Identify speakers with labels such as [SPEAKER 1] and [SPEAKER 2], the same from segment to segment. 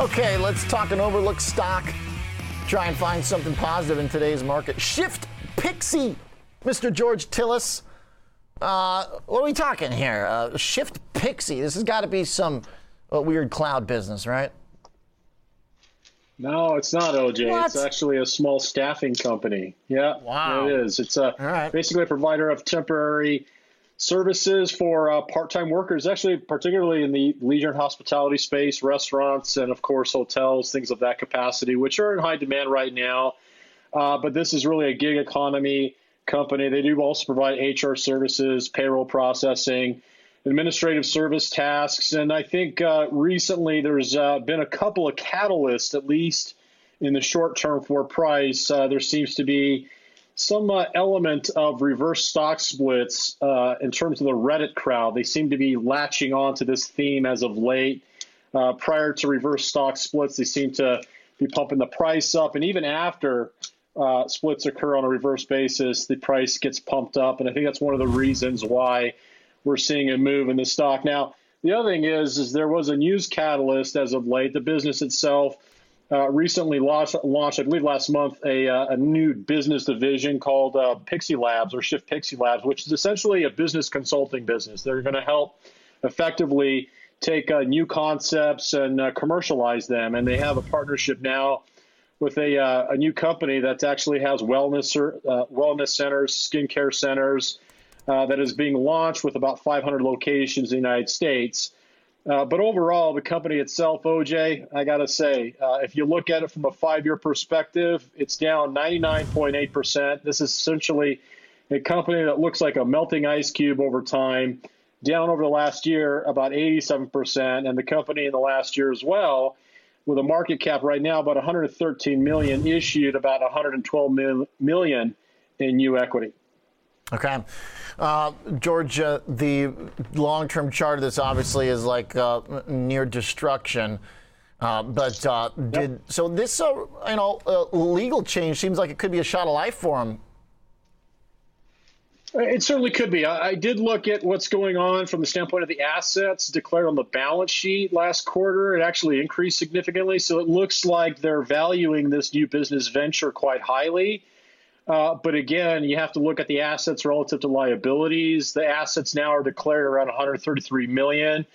[SPEAKER 1] Okay, let's talk an overlooked stock. Try and find something positive in today's market. Shift Pixie, Mr. George Tsilis. Uh, what are we talking here? Uh, Shift Pixie. This has got to be some uh, weird cloud business, right?
[SPEAKER 2] No, it's not OJ.
[SPEAKER 1] What?
[SPEAKER 2] It's actually a small staffing company. Yeah,
[SPEAKER 1] Wow.
[SPEAKER 2] it is. It's a
[SPEAKER 1] right.
[SPEAKER 2] basically a provider of temporary services for uh, part-time workers. Actually, particularly in the leisure and hospitality space, restaurants, and of course hotels, things of that capacity, which are in high demand right now. Uh, but this is really a gig economy company. They do also provide HR services, payroll processing, administrative service tasks. And I think uh, recently there's uh, been a couple of catalysts, at least in the short term, for price. Uh, there seems to be some uh, element of reverse stock splits uh, in terms of the Reddit crowd. They seem to be latching on to this theme as of late. Uh, prior to reverse stock splits, they seem to be pumping the price up. And even after uh, splits occur on a reverse basis, the price gets pumped up. And I think that's one of the reasons why we're seeing a move in the stock. Now, the other thing is, is there was a news catalyst as of late. The business itself uh, recently launched, launched, I believe last month, a, uh, a new business division called uh, Pixy Labs or ShiftPixy Labs, which is essentially a business consulting business. They're going to help effectively take uh, new concepts and uh, commercialize them. And they have a partnership now with a, a new company that actually has wellness wellness centers, skincare centers that is being launched with about 500 locations in the United States. Uh, but overall, the company itself, OJ, I got to say, uh, if you look at it from a five year perspective, it's down 99.8%. This is essentially a company that looks like a melting ice cube over time, down over the last year about 87%. And the company in the last year as well, with a market cap right now about 113 million, issued about 112 million in new equity.
[SPEAKER 1] Okay. Uh, George, uh, the long term chart of this obviously is like uh, near destruction. Uh, but uh, did so this uh, you know uh, legal change seems like it could be a shot of life for him.
[SPEAKER 2] It certainly could be. I, I did look at what's going on from the standpoint of the assets declared on the balance sheet last quarter. It actually increased significantly. So it looks like they're valuing this new business venture quite highly. Uh, but again, you have to look at the assets relative to liabilities. The assets now are declared around 133 million.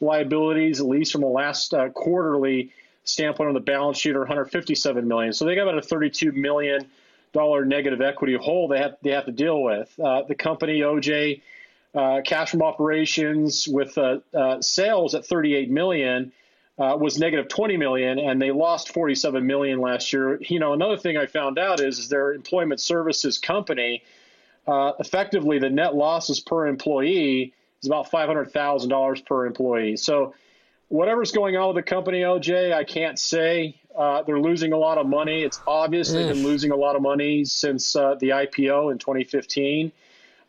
[SPEAKER 2] Liabilities, at least from the last uh, quarterly standpoint on the balance sheet, are 157 million. So they got about a 32 million dollar negative equity hole they have they have to deal with. Uh, the company OJ uh, cash from operations with uh, uh, sales at 38 million uh, was negative 20 million, and they lost 47 million last year. You know, another thing I found out is, is their employment services company. Uh, effectively, the net losses per employee is about $500,000 per employee. So, whatever's going on with the company, OJ, I can't say. Uh, they're losing a lot of money. It's obvious they've been losing a lot of money since uh, the IPO in 2015.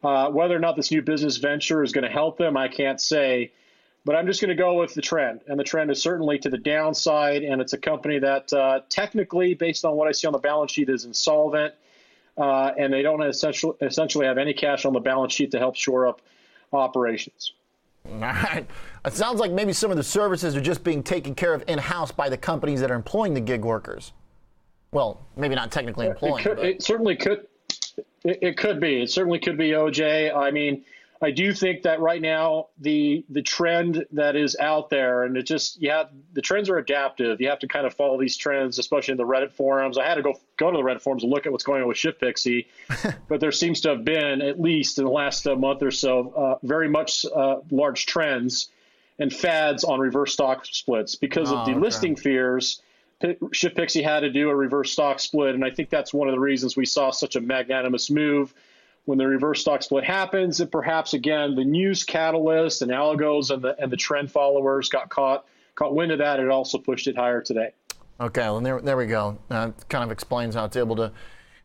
[SPEAKER 2] Uh, whether or not this new business venture is going to help them, I can't say. But I'm just going to go with the trend. And the trend is certainly to the downside. And it's a company that uh, technically, based on what I see on the balance sheet, is insolvent. Uh, and they don't essentially, essentially have any cash on the balance sheet to help shore up operations.
[SPEAKER 1] All right. It sounds like maybe some of the services are just being taken care of in house by the companies that are employing the gig workers. Well, maybe not technically
[SPEAKER 2] It,
[SPEAKER 1] employing.
[SPEAKER 2] could,
[SPEAKER 1] but-
[SPEAKER 2] it certainly could. It, it could be. It certainly could be OJ. I mean, I do think that right now the the trend that is out there, and it just have the trends are adaptive. You have to kind of follow these trends, especially in the Reddit forums. I had to go go to the Reddit forums and look at what's going on with ShiftPixy, but there seems to have been at least in the last uh, month or so uh, very much uh, large trends and fads on reverse stock splits because
[SPEAKER 1] Oh,
[SPEAKER 2] of
[SPEAKER 1] okay.
[SPEAKER 2] delisting fears. P- ShiftPixy had to do a reverse stock split, and I think that's one of the reasons we saw such a magnanimous move when the reverse stock split happens. And perhaps again, the news catalyst and algos and the and the trend followers got caught caught wind of that. It also pushed it higher today.
[SPEAKER 1] Okay, well, there, there we go. Uh, kind of explains how it's able to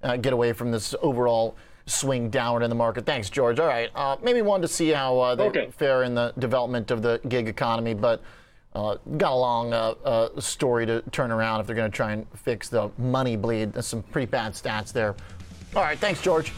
[SPEAKER 1] uh, get away from this overall swing downward in the market. Thanks, George. All right, uh, maybe wanted to see how uh, they
[SPEAKER 2] Okay.
[SPEAKER 1] fare in the development of the gig economy, but uh, got a long uh, uh, story to turn around if they're going to try and fix the money bleed. That's some pretty bad stats there. All right, thanks, George.